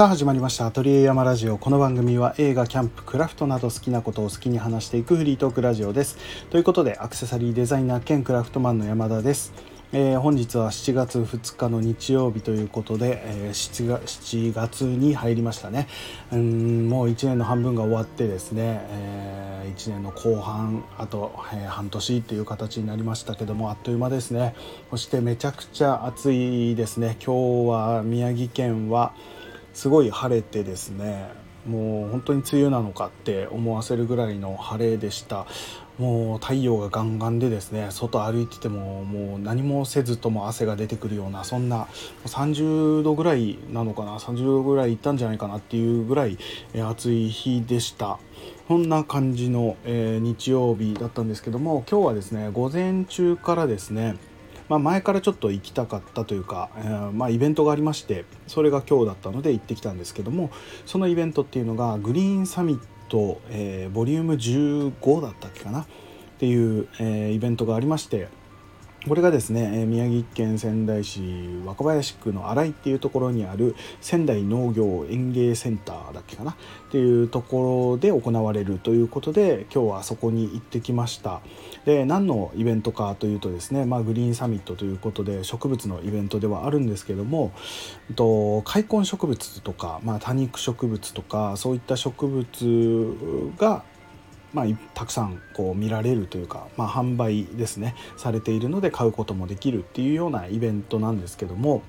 さあ始まりました。アトリエ山ラジオ。この番組は映画キャンプクラフトなど好きなことを好きに話していくフリートークラジオです。ということでアクセサリーデザイナー兼クラフトマンの山田です。えー、本日は7月2日の日曜日ということで、えー、7, 月7月に入りましたね。うんもう1年の半分が終わってですね、えー、1年の後半あと、えー、半年っていう形になりましたけどもあっという間ですね。そしてめちゃくちゃ暑いですね。今日は宮城県はすごい晴れてですねもう本当に梅雨なのかって思わせるぐらいの晴れでした。もう太陽がガンガンでですね外歩いててももう何もせずとも汗が出てくるようなそんな30度ぐらいなのかな30度ぐらいいったんじゃないかなっていうぐらい暑い日でした。そんな感じの、え、日曜日だったんですけども今日はですね午前中からですねまあ、前からちょっと行きたかったというか、えー、まあ、イベントがありましてそれが今日だったので行ってきたんですけどもそのイベントっていうのがグリーンサミット、えー、ボリューム15だったっけかなっていう、え、イベントがありましてこれがですね宮城県仙台市若林区の新井っていうところにある仙台農業園芸センターだっけかなっていうところで行われるということで今日はそこに行ってきました。で何のイベントかというとですね、まあ、グリーンサミットということで植物のイベントではあるんですけどもと開墾植物とか、まあ、多肉植物とかそういった植物がまあ、たくさんこう見られるというか、まあ、販売ですねされているので買うこともできるっていうようなイベントなんですけども、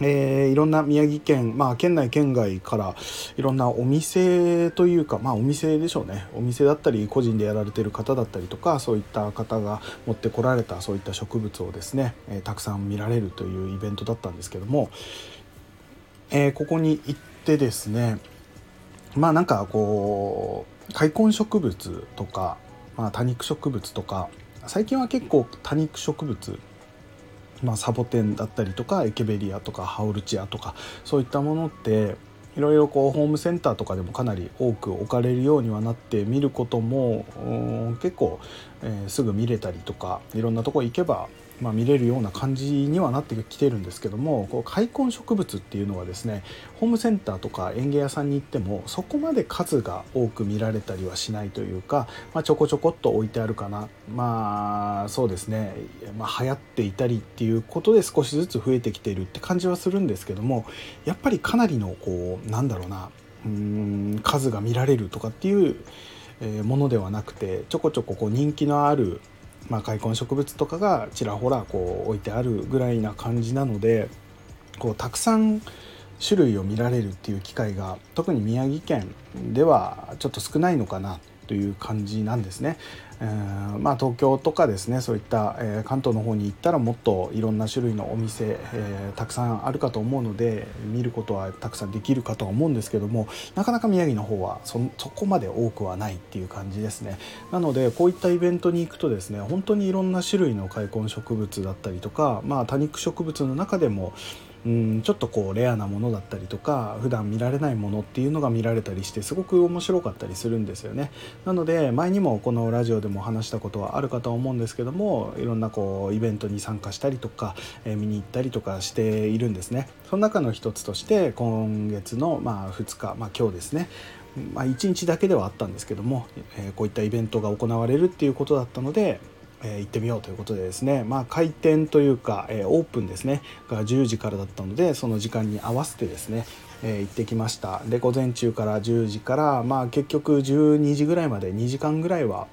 えー、いろんな宮城県、まあ、県内県外からいろんなお店というか、まあ、お店でしょうね。お店だったり個人でやられてる方だったりとかそういった方が持ってこられたそういった植物をですね、えー、たくさん見られるというイベントだったんですけども、えー、ここに行ってですねまあなんかこう開墾植物とか、まあ、多肉植物とか最近は結構多肉植物まあ、サボテンだったりとかエケベリアとかハウルチアとかそういったものっていろいろこうホームセンターとかでもかなり多く置かれるようにはなって見ることも結構、えー、すぐ見れたりとかいろんなとこ行けばまあ、見れるような感じにはなってきてるんですけどもこう開墾植物っていうのはですねホームセンターとか園芸屋さんに行ってもそこまで数が多く見られたりはしないというか、まあ、ちょこちょこっと置いてあるかな。まあそうですね、まあ、流行っていたりっていうことで少しずつ増えてきてるって感じはするんですけどもやっぱりかなりのこうなんだろうな。うん数が見られるとかっていうものではなくてちょこちょここう人気のあるまあ、開墾植物とかがちらほらこう置いてあるぐらいな感じなのでこうたくさん種類を見られるっていう機会が特に宮城県ではちょっと少ないのかなという感じなんですね。えー、まあ、東京とかですねそういった、えー、関東の方に行ったらもっといろんな種類のお店、えー、たくさんあるかと思うので見ることはたくさんできるかとは思うんですけどもなかなか宮城の方はそそこまで多くはないっていう感じですねなのでこういったイベントに行くとですね本当にいろんな種類の開墾植物だったりとか、まあ、多肉植物の中でもうんちょっとこうレアなものだったりとか普段見られないものっていうのが見られたりしてすごく面白かったりするんですよね。なので前にもこのラジオでも話したことはあるかと思うんですけどもいろんなこうイベントに参加したりとか、えー、見に行ったりとかしているんですね。その中の一つとして今月のまあ2日、まあ、今日ですね。まあ、1日だけではあったんですけども、えー、こういったイベントが行われるっていうことだったのでえー、行ってみようということでですね、まあ、開店というか、えー、オープンですね。が10時からだったのでその時間に合わせてですね、えー、行ってきました。で午前中から10時から、まあ、結局12時ぐらいまで2時間ぐらいは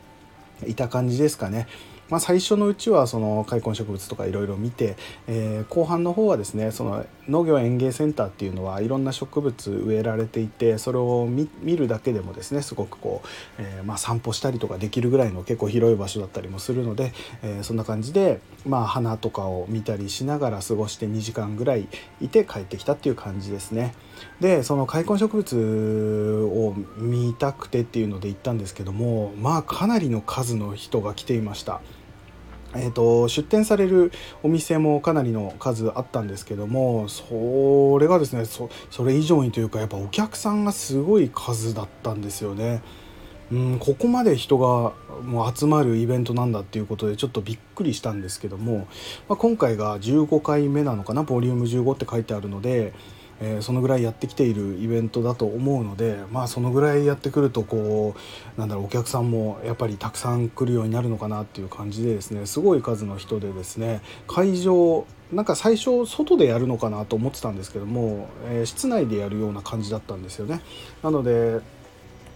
いた感じですかね。まあ、最初のうちはその開墾植物とかいろいろ見て、えー、後半の方はですねその農業園芸センターっていうのはいろんな植物植えられていてそれを見るだけでもですねすごくこう、えー、まあ、散歩したりとかできるぐらいの結構広い場所だったりもするので、えー、そんな感じで、まあ、花とかを見たりしながら過ごして2時間ぐらいいて帰ってきたっていう感じですね。でその開墾植物を見たくてっていうので行ったんですけどもまあかなりの数の人が来ていました。えーと、出店されるお店もかなりの数あったんですけどもそれがですねそれ以上にというかやっぱお客さんがすごい数だったんですよね。うん、ここまで人がもう集まるイベントなんだっていうことでちょっとびっくりしたんですけども、まあ、今回が15回目なのかなボリューム15って書いてあるのでえー、そのぐらいやってきているイベントだと思うのでまあそのぐらいやってくるとこうなんだろうお客さんもやっぱりたくさん来るようになるのかなっていう感じでですねすごい数の人でですね会場なんか最初外でやるのかなと思ってたんですけども、えー、室内でやるような感じだったんですよね。なので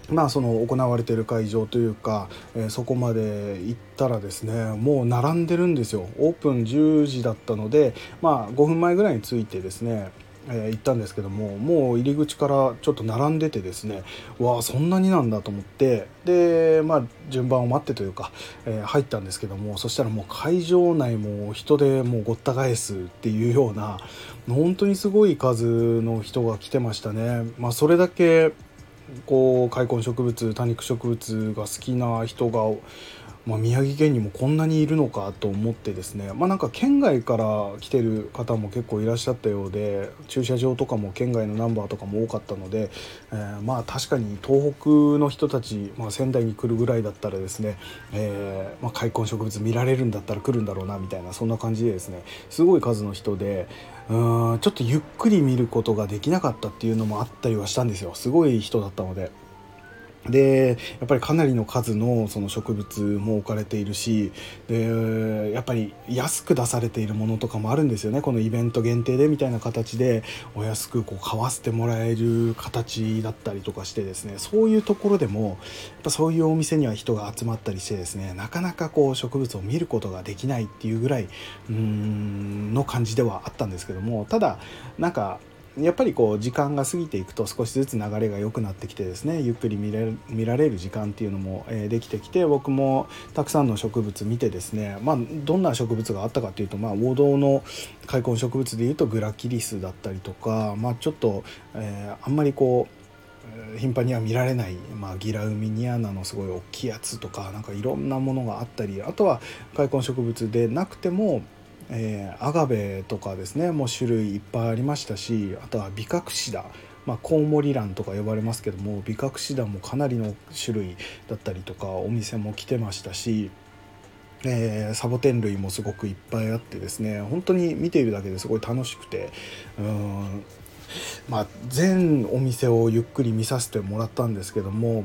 まあ、その行われている会場というか、えー、そこまで行ったらですねもう並んでるんですよオープン10時だったので、まあ、5分前ぐらいに着いてですねえー、行ったんですけどももう入り口からちょっと並んでてですねわあそんなになんだと思ってでまあ順番を待ってというか、えー、入ったんですけどもそしたらもう会場内も人でもうごった返すっていうような本当にすごい数の人が来てましたね。まあ、それだけこう開墾植物多肉植物が好きな人がまあ、宮城県にもこんなにいるのかと思ってですね、まあ、なんか県外から来てる方も結構いらっしゃったようで駐車場とかも県外のナンバーとかも多かったので、えー、まあ確かに東北の人たち、まあ、仙台に来るぐらいだったらですね、えーまあ、開墾植物見られるんだったら来るんだろうなみたいなそんな感じでですねすごい数の人でうんちょっとゆっくり見ることができなかったっていうのもあったりはしたんですよすごい人だったので。でやっぱりかなりの数のその植物も置かれているしでやっぱり安く出されているものとかもあるんですよね。このイベント限定でみたいな形でお安くこう買わせてもらえる形だったりとかしてですね。そういうところでもやっぱそういうお店には人が集まったりしてですねなかなかこう植物を見ることができないっていうぐらいうーんの感じではあったんですけどもただなんかやっぱりこう時間が過ぎていくと少しずつ流れが良くなってきてですねゆっくり見れ見られる時間っていうのも、えできてきて僕もたくさんの植物見てですね、まあ、どんな植物があったかっていうと、まあ、王道の開墾植物でいうとグラキリスだったりとか、まあ、ちょっと、えー、あんまりこう頻繁には見られない、まあ、ギラウミニアナのすごい大きいやつとかなんかいろんなものがあったりあとは開墾植物でなくてもえー、アガベとかですねもう種類いっぱいありましたしあとはビカクシダまあ、コウモリランとか呼ばれますけどもビカクシダもかなりの種類だったりとかお店も来てましたし、えー、サボテン類もすごくいっぱいあってですね本当に見ているだけですごい楽しくてうんまあ全お店をゆっくり見させてもらったんですけども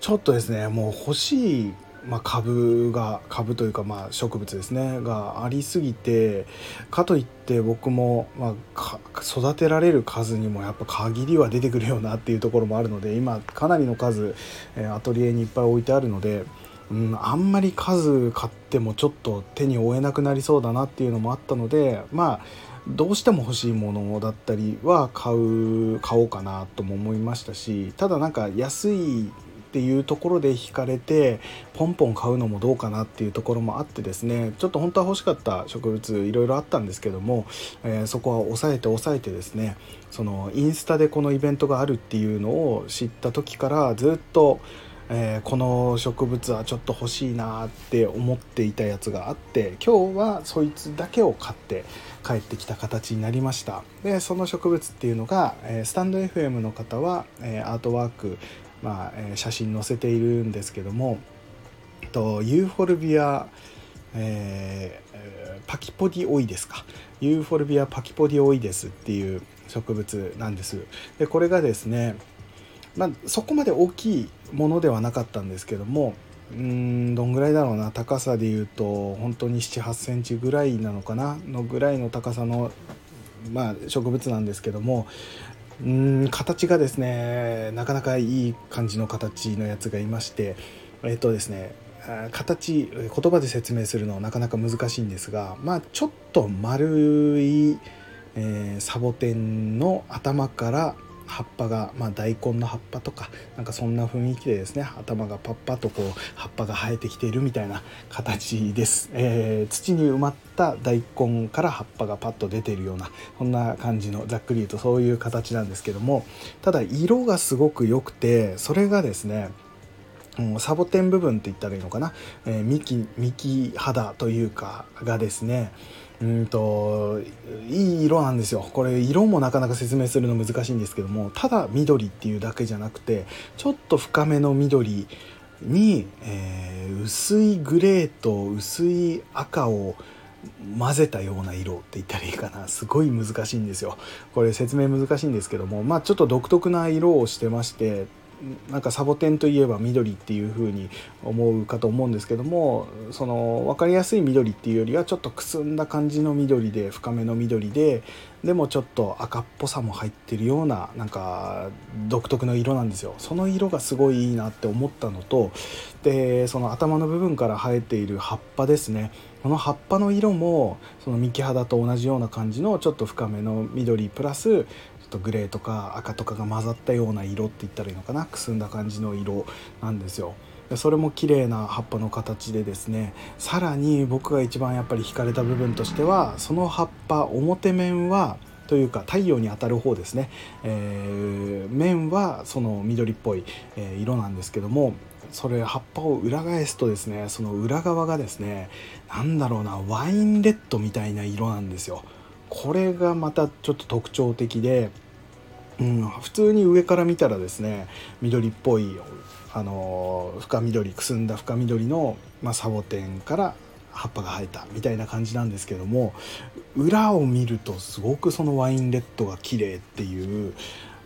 ちょっとですねもう欲しいまあ、株が株というかまあ植物ですね。がありすぎてかといって僕もまあ育てられる数にもやっぱ限りは出てくるよなっていうところもあるので今かなりの数アトリエにいっぱい置いてあるので、うん、あんまり数買ってもちょっと手に負えなくなりそうだなっていうのもあったのでまあどうしても欲しいものだったりは買う買おうかなとも思いましたしただなんか安いっていうところで惹かれてポンポン買うのもどうかなっていうところもあってですねちょっと本当は欲しかった植物いろいろあったんですけども、えー、そこは抑えて抑えてですねそのインスタでこのイベントがあるっていうのを知った時からずっとえー、この植物はちょっと欲しいなって思っていたやつがあって今日はそいつだけを買って帰ってきた形になりました。でその植物っていうのが、えー、スタンド FM の方は、えー、アートワークまあえー、写真載せているんですけどもとユーフォルビア、えー、パキポディオイですか。ユーフォルビアパキポディオイデスっていう植物なんです。でこれがですね、まあ、そこまで大きいものではなかったんですけどもうんどんぐらいだろうな。高さでいうと本当に78センチぐらいなのかな。のぐらいの高さの、まあ、植物なんですけどもうん形がですねなかなかいい感じの形のやつがいましてえっとですね形言葉で説明するのはなかなか難しいんですがまあちょっと丸い、えー、サボテンの頭から葉っぱが、まあ、大根の葉っぱとかなんかそんな雰囲気でですね頭がパッパとこう葉っぱが生えてきているみたいな形です、えー、土に埋まった大根から葉っぱがパッと出ているようなそんな感じのざっくり言うとそういう形なんですけどもただ色がすごく良くてそれがですねサボテン部分って言ったらいいのかな、えー、幹幹肌というかがですねうんといい色なんですよ。これ色もなかなか説明するの難しいんですけどもただ緑っていうだけじゃなくてちょっと深めの緑に、えー、薄いグレーと薄い赤を混ぜたような色って言ったらいいかな。すごい難しいんですよ。これ説明難しいんですけどもまあちょっと独特な色をしてましてなんかサボテンといえば緑っていう風に思うかと思うんですけどもその分かりやすい緑っていうよりはちょっとくすんだ感じの緑で深めの緑ででもちょっと赤っぽさも入ってるようななんか独特の色なんですよ。その色がすごいいいなって思ったのとでその頭の部分から生えている葉っぱですね。この葉っぱの色もその幹肌と同じような感じのちょっと深めの緑プラスとグレーとか赤とかが混ざったような色って言ったらいいのかな？くすんだ感じの色なんですよ。それも綺麗な葉っぱの形でですねさらに僕が一番やっぱり惹かれた部分としてはその葉っぱ表面はというか太陽に当たる方ですね、えー、面はその緑っぽい、えー、色なんですけどもそれ葉っぱを裏返すとですねその裏側がですね何だろうなワインレッドみたいな色なんですよ。これがまたちょっと特徴的で、うん、普通に上から見たらですね緑っぽいあの深緑くすんだ深緑の、まあ、サボテンから葉っぱが生えたみたいな感じなんですけども裏を見るとすごくそのワインレッドが綺麗っていう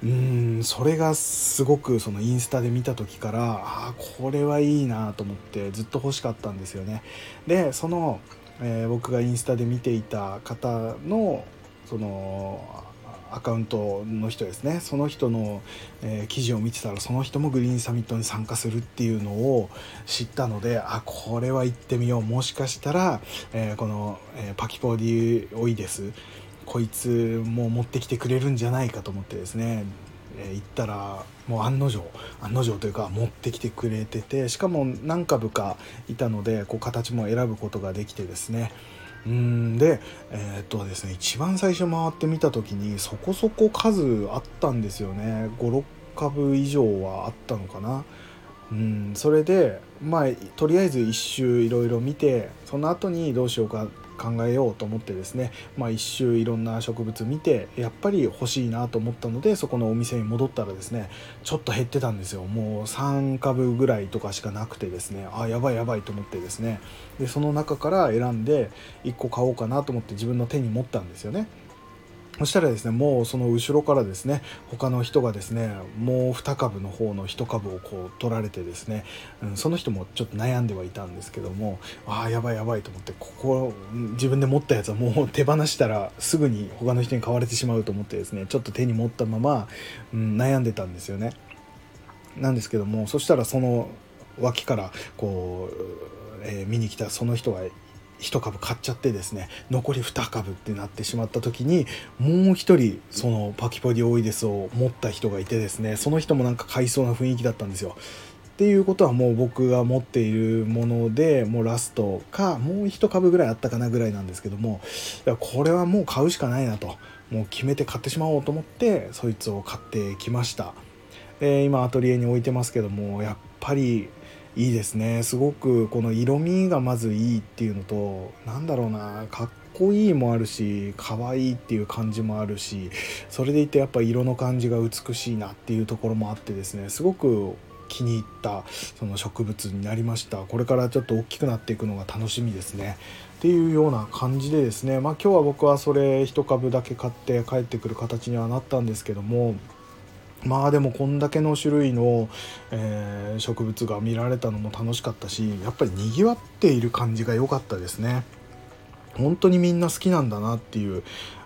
うんそれがすごくそのインスタで見た時からあこれはいいなと思ってずっと欲しかったんですよね。でそのえー、僕がインスタで見ていた方のそのアカウントの人ですね。その人の、えー、記事を見てたらその人もグリーンサミットに参加するっていうのを知ったのであこれは行ってみよう。もしかしたら、えー、この、えー、パキポディオイですこいつも持ってきてくれるんじゃないかと思ってですね。え行ったらもう案の定案の定というか持ってきてくれててしかも何株かいたのでこう形も選ぶことができてですね。うんでえー、っとですね一番最初回ってみた時にそこそこ数あったんですよね56株以上はあったのかな。うん、それでまあとりあえず一周いろいろ見てその後にどうしようか考えようと思ってですね、まあ、一周いろんな植物見てやっぱり欲しいなと思ったのでそこのお店に戻ったらですねちょっと減ってたんですよ。もう3株ぐらいとかしかなくてですねあやばいやばいと思ってですね。でその中から選んで1個買おうかなと思って自分の手に持ったんですよね。そしたらですねもうその後ろからですね他の人がですねもう2株の方の1株をこう取られてですね、うん、その人もちょっと悩んではいたんですけどもああやばいやばいと思ってここ自分で持ったやつはもう手放したらすぐに他の人に買われてしまうと思ってですねちょっと手に持ったまま、うん、悩んでたんですよね。なんですけどもそしたらその脇からこう、えー、見に来たその人が1株買っちゃってですね残り2株ってなってしまった時にもう1人そのパキポディオイデスを持った人がいてですねその人もなんか買いそうな雰囲気だったんですよ。っていうことはもう僕が持っているものでもうラストかもう1株ぐらいあったかなぐらいなんですけどもいやこれはもう買うしかないなともう決めて買ってしまおうと思ってそいつを買ってきました。で今アトリエに置いてますけどもやっぱりいいですね。すごくこの色味がまずいいっていうのと何だろうなかっこいいもあるし可愛いっていう感じもあるしそれでいてやっぱ色の感じが美しいなっていうところもあってですねすごく気に入ったその植物になりました。これからちょっと大きくなっていくのが楽しみですね。っていうような感じでですね。まあ今日は僕はそれ1株だけ買って帰ってくる形にはなったんですけどもまあでもこんだけの種類の、えー、植物が見られたのも楽しかったしやっぱりにぎわっている感じが良かったですね。本当にみんな好きなんだなっていう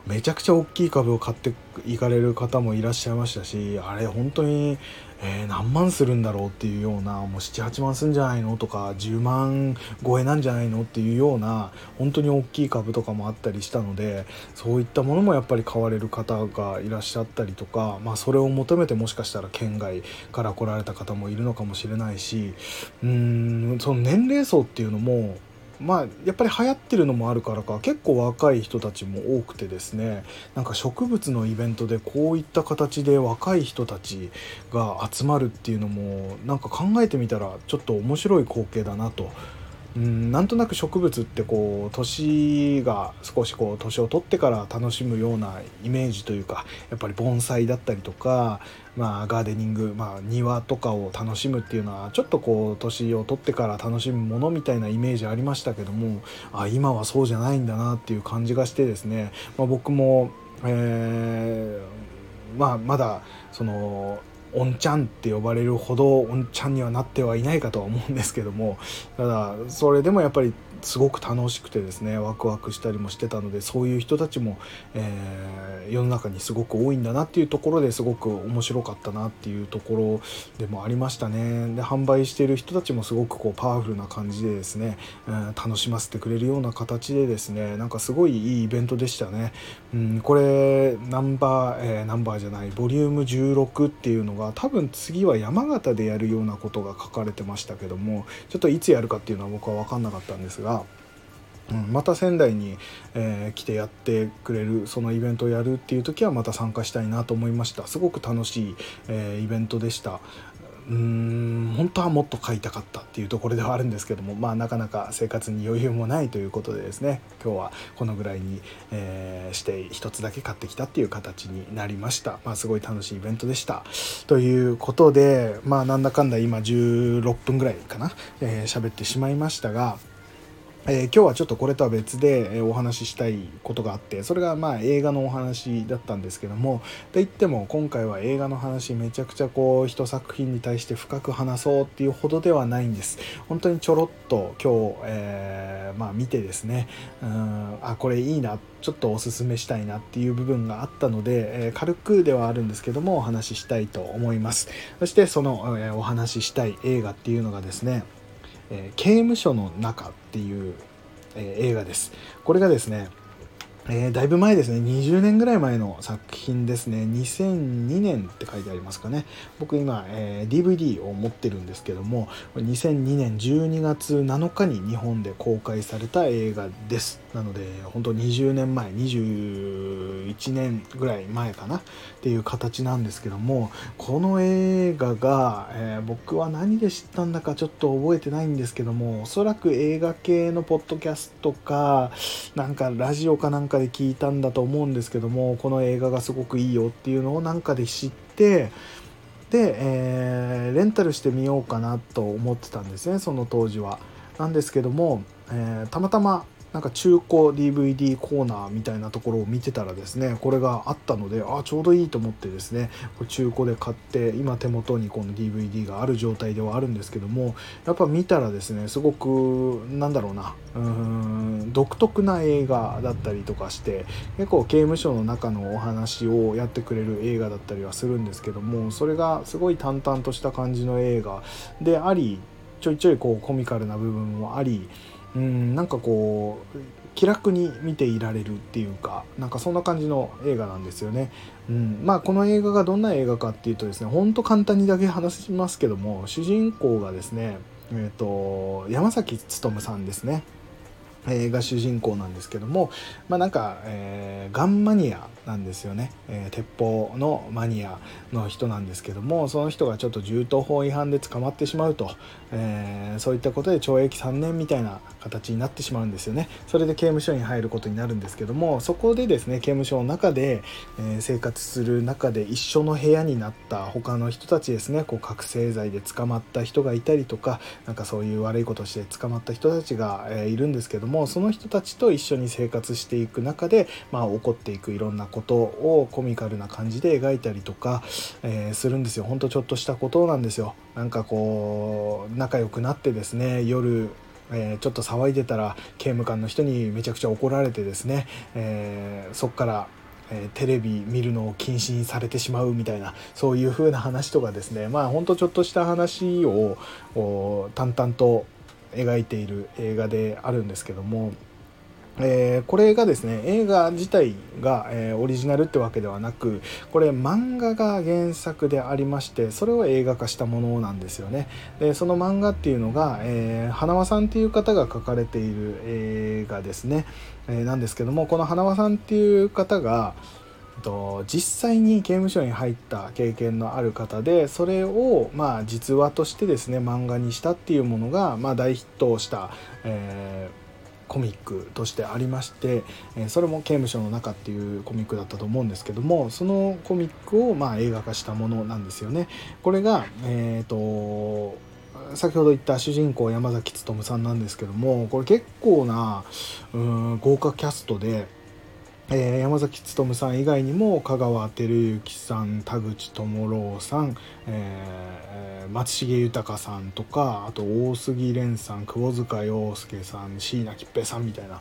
めちゃくちゃ大きい株を買っていかれる方もいらっしゃいましたしあれ本当にえー、何万するんだろうっていうようなもう78万すんじゃないのとか10万超えなんじゃないのっていうような本当に大きい株とかもあったりしたのでそういったものもやっぱり買われる方がいらっしゃったりとか、まあ、それを求めてもしかしたら県外から来られた方もいるのかもしれないしうーんその年齢層っていうのもまあやっぱり流行ってるのもあるからか結構若い人たちも多くてですねなんか植物のイベントでこういった形で若い人たちが集まるっていうのもなんか考えてみたらちょっと面白い光景だなと。うんなんとなく植物ってこう年が少しこう年を取ってから楽しむようなイメージというかやっぱり盆栽だったりとか、まあ、ガーデニング、まあ、庭とかを楽しむっていうのはちょっとこう年を取ってから楽しむものみたいなイメージありましたけどもあ今はそうじゃないんだなっていう感じがしてですね、まあ、僕も、えーまあ、まだそのおんちゃんって呼ばれるほどおんちゃんにはなってはいないかとは思うんですけどもただそれでもやっぱりすごく楽しくてですねワクワクしたりもしてたのでそういう人たちも、えー、世の中にすごく多いんだなっていうところですごく面白かったなっていうところでもありましたね。で販売している人たちもすごくこうパワフルな感じでですね、えー、楽しませてくれるような形でですねなんかすごいいいイベントでしたね、うん、これナンバー、えー、ナンバーじゃないボリューム16っていうのが多分次は山形でやるようなことが書かれてましたけどもちょっといつやるかっていうのは僕は分かんなかったんですがうん、また仙台に、えー、来てやってくれるそのイベントをやるっていう時はまた参加したいなと思いました。すごく楽しい、えー、イベントでした。うーん本当はもっと買いたかったっていうところではあるんですけどもまあなかなか生活に余裕もないということでですね今日はこのぐらいに、えー、して1つだけ買ってきたっていう形になりました。まあすごい楽しいイベントでした。ということでまあなんだかんだ今16分ぐらいかな喋、えー、ってしまいましたがえー、今日はちょっとこれとは別で、えお話ししたいことがあってそれがまあ映画のお話だったんですけどもといっても今回は映画の話めちゃくちゃこう一作品に対して深く話そうっていうほどではないんです。本当にちょろっと今日、えー、まあ、見てですねうんあこれいいなちょっとおすすめしたいなっていう部分があったので、えー、軽くではあるんですけどもお話ししたいと思います。そしてその、えお話ししたい映画っていうのがですねえー、刑務所の中っていう、えー、映画です。これがですね、えー、だいぶ前ですね。20年ぐらい前の作品ですね。2002年って書いてありますかね。僕今、えー、DVD を持ってるんですけども2002年12月7日に日本で公開された映画です。なので本当20年前21年ぐらい前かな。っていう形なんですけどもこの映画が、えー、僕は何で知ったんだかちょっと覚えてないんですけどもおそらく映画系のポッドキャストかなんかラジオかなんかかで聞いたんだと思うんですけどもこの映画がすごくいいよっていうのをなんかで知ってで、えー、レンタルしてみようかなと思ってたんですねその当時は。なんですけども、えー、たまたまなんか中古 DVD コーナーみたいなところを見てたらですねこれがあったのであちょうどいいと思ってですねこれ中古で買って今手元にこの DVD がある状態ではあるんですけどもやっぱ見たらですねすごくなんだろうなうーん独特な映画だったりとかして結構刑務所の中のお話をやってくれる映画だったりはするんですけどもそれがすごい淡々とした感じの映画でありちょいちょいこうコミカルな部分もありうんなんかこう気楽に見ていられるっていうかなんかそんな感じの映画なんですよね。うん、まあこの映画がどんな映画かっていうとですねほんと簡単にだけ話しますけども主人公がですね、えーと、山崎努さんですね。えー、が主人公なんですけどもまあなんか、えー、ガンマニアなんですよね、えー、鉄砲のマニアの人なんですけどもその人がちょっと銃刀法違反で捕まってしまうと、えー、そういったことで懲役3年みたいな形になってしまうんですよね。それで刑務所に入ることになるんですけどもそこでですね刑務所の中で、えー、生活する中で一緒の部屋になった他の人たちですねこう覚醒剤で捕まった人がいたりとかなんかそういう悪いことして捕まった人たちが、えー、いるんですけどももその人たちと一緒に生活していく中で、まあ、起こっていくいろんなことをコミカルな感じで描いたりとか、えー、するんですよ。ほんとちょっとしたことなんですよ。なんかこう仲良くなってですね夜えー、ちょっと騒いでたら刑務官の人にめちゃくちゃ怒られてですね、えー、そっからえテレビ見るのを禁止にされてしまうみたいなそういう風な話とかですね。まあほんとちょっとした話を淡々と描いている映画であるんですけどもえー、これがですね映画自体が、えー、オリジナルってわけではなくこれ漫画が原作でありましてそれを映画化したものなんですよね。でその漫画っていうのが、えー、花輪さんっていう方が描かれている映画ですね、えなんですけどもこの花輪さんっていう方がと実際に刑務所に入った経験のある方でそれをまあ実話としてですね漫画にしたっていうものが、まあ、大ヒットした、えーコミックとしてありましてえそれも刑務所の中っていうコミックだったと思うんですけどもそのコミックをまあ映画化したものなんですよね。これが、えーと先ほど言った主人公山崎努さんなんですけどもこれ結構なうん豪華キャストで。えー、山崎努さん以外にも香川照之さん田口智郎さん、えー、松重豊さんとかあと大杉蓮さん窪塚洋介さん椎名桔平さんみたいな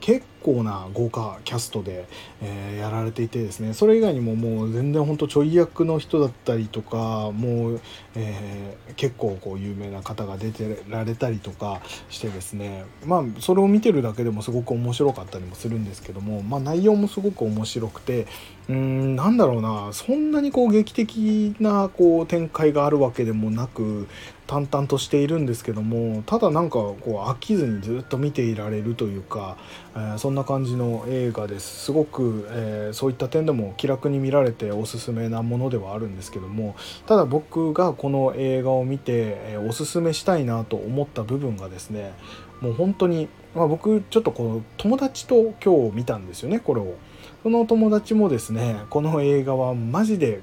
結構な豪華キャストで、えー、やられていてですねそれ以外にももう全然ほんとちょい役の人だったりとかもう、えー、結構こう有名な方が出てられたりとかしてですねまあそれを見てるだけでもすごく面白かったりもするんですけども、まあ、内容もすごく面白くてうんなんだろうなそんなにこう劇的なこう展開があるわけでもなく淡々としているんですけどもただなんかこう飽きずにずっと見ていられるというか、えー、そんな感じの映画ですすごく、えー、そういった点でも気楽に見られておすすめなものではあるんですけどもただ僕がこの映画を見て、えー、おすすめしたいなと思った部分がですねもう本当に、まあ、僕ちょっとこの友達と今日見たんですよねこれを。その友達もですねこの映画はマジで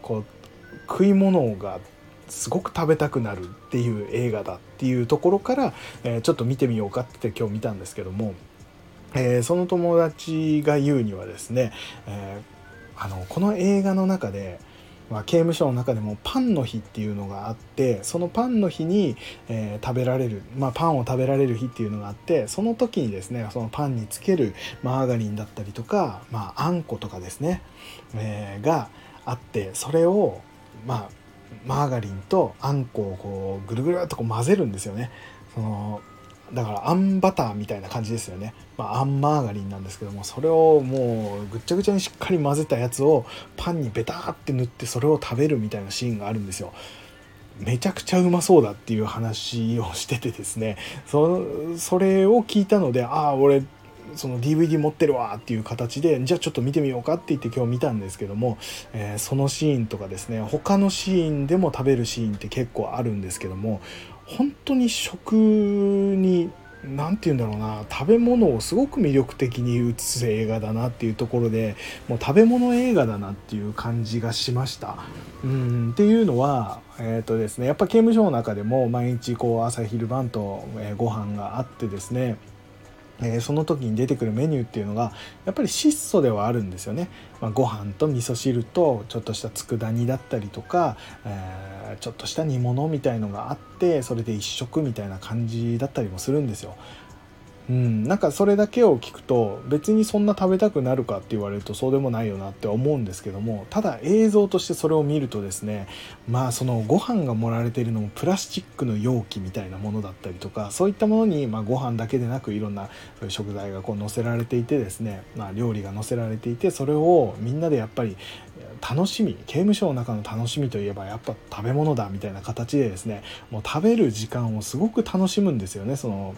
こう食い物がすごく食べたくなるっていう映画だっていうところから、えー、ちょっと見てみようかって今日見たんですけども、えー、その友達が言うにはですね、えー、あのこの映画の中で、まあ、刑務所の中でもパンの日っていうのがあってそのパンの日に、えー、食べられる、まあ、パンを食べられる日っていうのがあってその時にですねそのパンにつけるマーガリンだったりとか、まあ、あんことかですね、えー、があってそれをまあマーガリンとあんこをこうぐるぐるっとこう混ぜるんですよね。そのだからあんバターみたいな感じですよね、まあ、あんマーガリンなんですけどもそれをもうぐっちゃぐちゃにしっかり混ぜたやつをパンにベターって塗ってそれを食べるみたいなシーンがあるんですよ。めちゃくちゃうまそうだっていう話をしててですね。そそれを聞いたのでああ俺その DVD 持ってるわっていう形でじゃあちょっと見てみようかって言って今日見たんですけども、えー、そのシーンとかですね他のシーンでも食べるシーンって結構あるんですけども本当に食に何て言うんだろうな食べ物をすごく魅力的に映す映画だなっていうところでもう食べ物映画だなっていう感じがしました。うんっていうのは、えーとですね、やっぱ刑務所の中でも毎日こう朝昼晩と、えご飯があってですねえー、その時に出てくるメニューっていうのがやっぱり質素ではあるんですよね、まあ、ご飯と味噌汁とちょっとした佃煮だったりとか、えー、ちょっとした煮物みたいのがあってそれで一食みたいな感じだったりもするんですよ。うん、なんかそれだけを聞くと別にそんな食べたくなるかって言われるとそうでもないよなって思うんですけどもただ映像としてそれを見るとですねまあそのご飯が盛られているのもプラスチックの容器みたいなものだったりとかそういったものにまあご飯だけでなくいろんな食材がこう乗せられていてですね、まあ、料理が乗せられていてそれをみんなでやっぱり楽しみ刑務所の中の楽しみといえばやっぱ食べ物だみたいな形でですねもう食べる時間をすごく楽しむんですよねその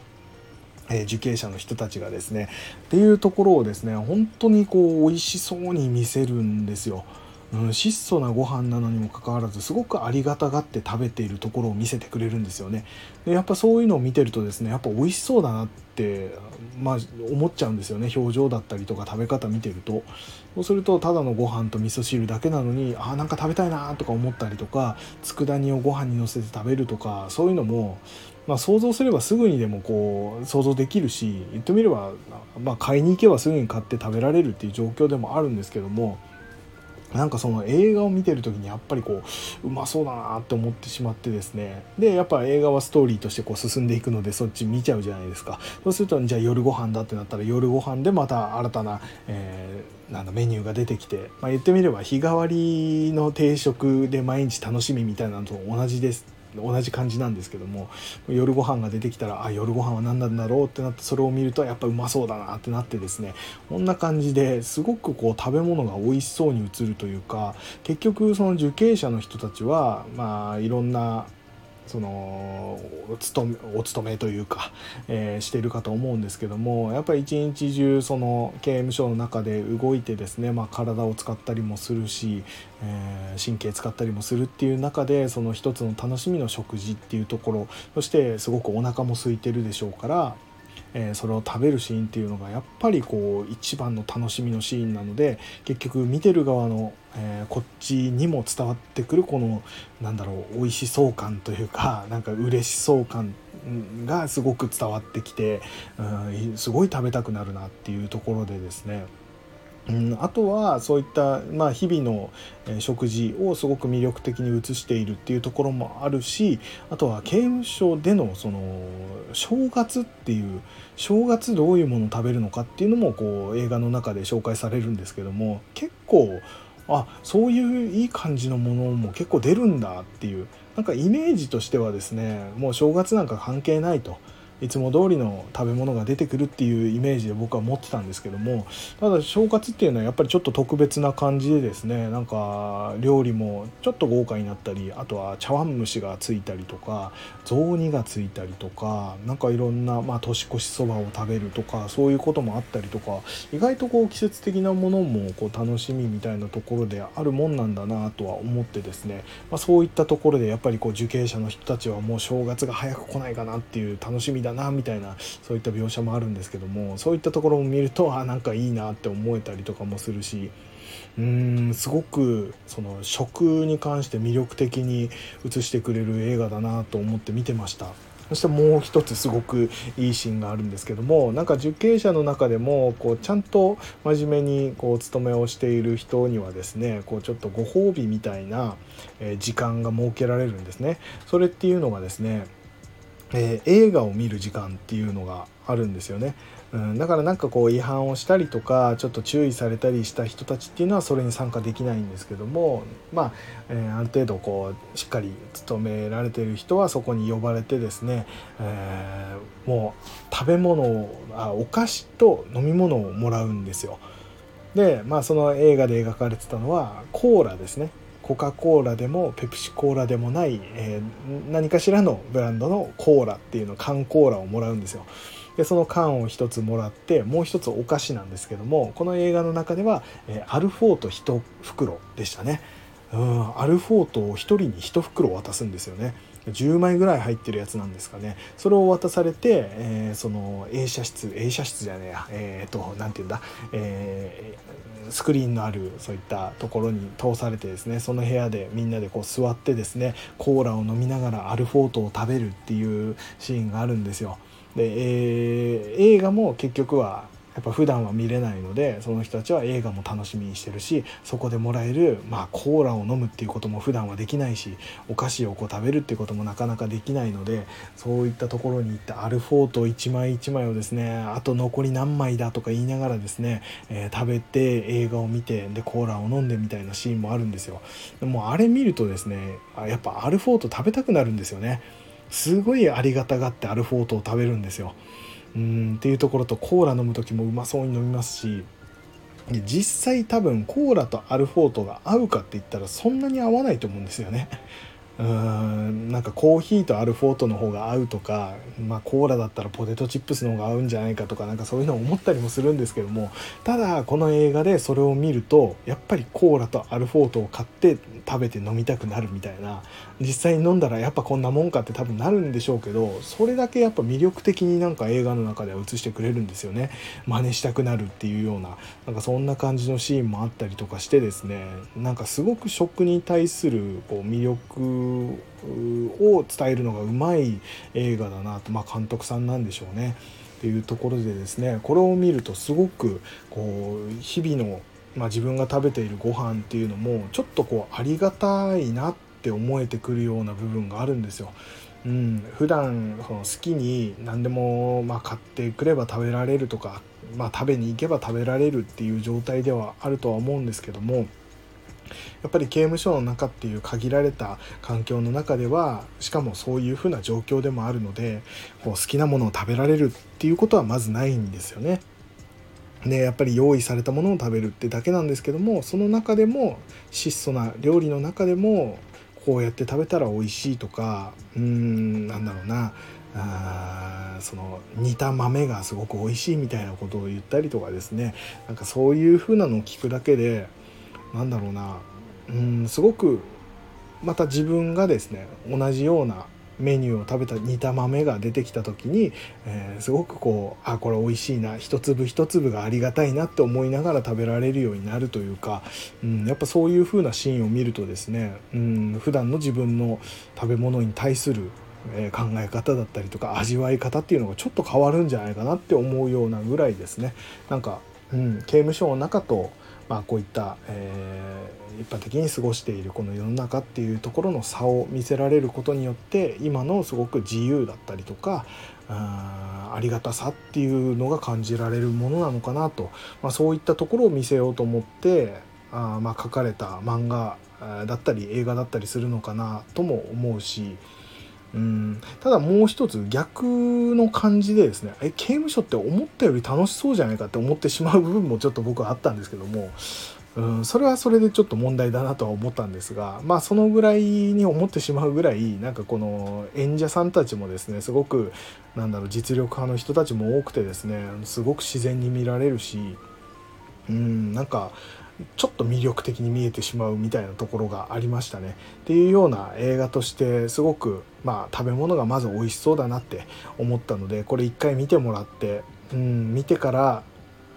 え受刑者の人たちがですねっていうところをですね本当にこう美味しそうに見せるんですよ。うん、質素なご飯なのにもかかわらずすごくありがたがって食べているところを見せてくれるんですよね。でやっぱそういうのを見てるとですねやっぱ美味しそうだなってまあ思っちゃうんですよね。表情だったりとか食べ方見てると。そうするとただのご飯と味噌汁だけなのにあなんか食べたいなとか思ったりとか佃煮をご飯にのせて食べるとかそういうのもまあ、想像すればすぐにでもこう想像できるし言ってみれば、まあ、買いに行けばすぐに買って食べられるっていう状況でもあるんですけどもなんかその映画を見てる時にやっぱりこううまそうだなって思ってしまってですね。でやっぱ映画はストーリーとしてこう進んでいくのでそっち見ちゃうじゃないですか。そうするとじゃあ夜ご飯だってなったら夜ご飯でまた新たな、えー、なんだメニューが出てきて、まあ、言ってみれば日替わりの定食で毎日楽しみみたいなのと同じです。同じ感じなんですけども夜ご飯が出てきたらあ夜ご飯は何なんだろうってなってそれを見るとやっぱうまそうだなってなってですねこんな感じですごくこう食べ物が美味しそうに映るというか結局その受刑者の人たちはまあいろんなそのお勤めお勤めというか、えー、してるかと思うんですけどもやっぱり一日中その刑務所の中で動いてですね、まあ、体を使ったりもするし、えー、神経使ったりもするっていう中でその一つの楽しみの食事っていうところそしてすごくお腹も空いてるでしょうからえー、それを食べるシーンっていうのがやっぱりこう一番の楽しみのシーンなので結局見てる側の、えー、こっちにも伝わってくるこのなんだろう美味しそう感というか なんか嬉しそう感がすごく伝わってきて、うん、すごい食べたくなるなっていうところでですね。うん、あとはそういった、まあ、日々の食事をすごく魅力的に映しているっていうところもあるしあとは刑務所でのその正月っていう正月どういうものを食べるのかっていうのもこう映画の中で紹介されるんですけども結構あそういういい感じのものも結構出るんだっていうなんかイメージとしてはですねもう正月なんか関係ないと。いつも通りの食べ物が出てくるっていうイメージで僕は持ってたんですけどもただ正月っていうのはやっぱりちょっと特別な感じでですねなんか料理もちょっと豪華になったりあとは茶碗蒸しがついたりとか雑煮がついたりとか何かいろんな、まあ、年越しそばを食べるとかそういうこともあったりとか意外とこう季節的なものもこう楽しみみたいなところであるもんなんだなとは思ってですね、まあ、そういったところでやっぱりこう受刑者の人たちはもう正月が早く来ないかなっていう楽しみだだなみたいなそういった描写もあるんですけどもそういったところを見るとあなんかいいなって思えたりとかもするしうーんすごくその食に関して魅力的に映してくれる映画だなと思って見てました。そしてもう一つすごくいいシーンがあるんですけどもなんか受刑者の中でもこうちゃんと真面目にこう勤めをしている人にはですねこうちょっとご褒美みたいな時間が設けられるんですね。それっていうのがですねえー、映画を見る時間っていうのがあるんですよね、うん、だからなんかこう違反をしたりとかちょっと注意されたりした人たちっていうのはそれに参加できないんですけどもまあ、えー、ある程度こうしっかり勤められてる人はそこに呼ばれてですね、えー、もう食べ物をあお菓子と飲み物をもらうんですよ。でまあその映画で描かれてたのはコーラですねコカ・コーラでもペプシコーラでもない、えー、何かしらのブランドのコーラっていうの缶コーラをもらうんですよ。でその缶を1つもらってもう1つお菓子なんですけどもこの映画の中では、え、アルフォート1袋でしたね。うんアルフォートを1人に1袋渡すんですよね。10枚ぐらい入ってるやつなんですかね。それを渡されて、えー、その映写室映写室じゃねえや。えっ、と何て言うんだ、えー、スクリーンのあるそういったところに通されてですね。その部屋でみんなでこう座ってですね。コーラを飲みながらアルフォートを食べるっていうシーンがあるんですよ。で、えー、映画も結局はやっぱ普段は見れないのでその人たちは映画も楽しみにしてるしそこでもらえる、まあ、コーラを飲むっていうことも普段はできないしお菓子をこう食べるっていうこともなかなかできないのでそういったところに行ってアルフォート1枚1枚をですねあと残り何枚だとか言いながらですね、えー、食べて映画を見てでコーラを飲んでみたいなシーンもあるんですよ。でもあれ見るとですねやっぱアルフォート食べたくなるんですよね。すごいありがたがってアルフォートを食べるんですよ。うんっていうところとコーラ飲む時もうまそうに飲みますし実際多分コーラとアルフォートが合うかって言ったらそんなに合わないと思うんですよね。うんなんかコーヒーとアルフォートの方が合うとか、まあ、コーラだったらポテトチップスの方が合うんじゃないかとかなんかそういうのを思ったりもするんですけどもただこの映画でそれを見るとやっぱりコーラとアルフォートを買って食べて飲みたくなるみたいな実際に飲んだらやっぱこんなもんかって多分なるんでしょうけどそれだけやっぱ魅力的になんか映画の中では映してくれるんですよね。真似したくなるっていうようななんかそんな感じのシーンもあったりとかしてですねなんかすごく食に対するこう魅力を伝えるのがうまい映画だなと、まあ、監督さんなんでしょうね。っていうところでですねこれを見るとすごくこう日々の、まあ、自分が食べているご飯っていうのもちょっとこうありがたいなって思えてくるような部分があるんですよ。うん、普段その好きに何でもま買ってくれば食べられるとか、まあ、食べに行けば食べられるっていう状態ではあるとは思うんですけどもやっぱり刑務所の中っていう限られた環境の中ではしかもそういうふうな状況でもあるのでこう好きなものを食べられるっていうことはまずないんですよね。でやっぱり用意されたものを食べるってだけなんですけどもその中でも質素な料理の中でもこうやって食べたら美味しいとかうんなんだろうなあその煮た豆がすごく美味しいみたいなことを言ったりとかですねなんかそういう風なのを聞くだけでなんだろうな。うんすごくまた自分がですね同じようなメニューを食べた煮た豆が出てきた時に、えー、すごくこうあこれ美味しいな一粒一粒がありがたいなって思いながら食べられるようになるというか、うん、やっぱそういう風なシーンを見るとですね、うん、普段の自分の食べ物に対するえ考え方だったりとか味わい方っていうのがちょっと変わるんじゃないかなって思うようなぐらいですね。なんか、うん、刑務所の中と、まあ、こういった、えー、一般的に過ごしているこの世の中っていうところの差を見せられることによって今のすごく自由だったりとかあありがたさっていうのが感じられるものなのかなと、まあ、そういったところを見せようと思ってあまあ書かれた漫画だったり映画だったりするのかなとも思うし。うん。ただもう一つ逆の感じでですねえ刑務所って思ったより楽しそうじゃないかって思ってしまう部分もちょっと僕はあったんですけども、うん、それはそれでちょっと問題だなとは思ったんですがまあそのぐらいに思ってしまうぐらいなんかこの演者さんたちもですねすごくなんだろう実力派の人たちも多くてですねすごく自然に見られるしうん。なんかちょっと魅力的に見えてしまうみたいなところがありましたね。っていうような映画としてすごくまあ食べ物がまず美味しそうだなって思ったのでこれ一回見てもらって、うん、見てから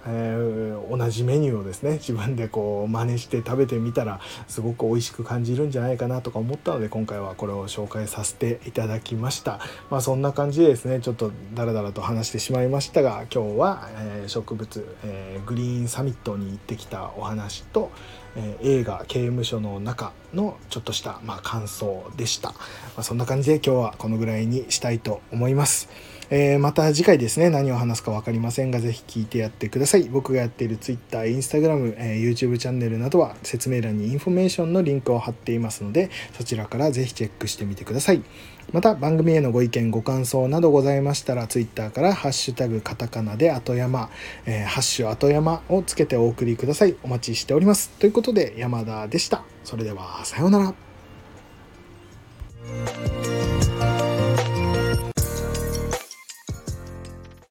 えー、同じメニューをですね自分でこう真似して食べてみたらすごく美味しく感じるんじゃないかなとか思ったので今回はこれを紹介させていただきましたまあそんな感じでですねちょっとダラダラと話してしまいましたが今日は、えー、植物、えー、グリーンサミットに行ってきたお話と、え映画「刑務所の中」のちょっとした、まあ、感想でした、まあ、そんな感じで今日はこのぐらいにしたいと思います。えー、また次回ですね、何を話すか分かりませんが、ぜひ聞いてやってください。僕がやっている Twitter、Instagram、えー、YouTube チャンネルなどは説明欄にインフォメーションのリンクを貼っていますので、そちらからぜひチェックしてみてください。また番組へのご意見ご感想などございましたら Twitter から「ハッシュタグカタカナ」で後山、えー、ハッシュ後山をつけてお送りください。お待ちしております。ということで山田でした。それではさようなら。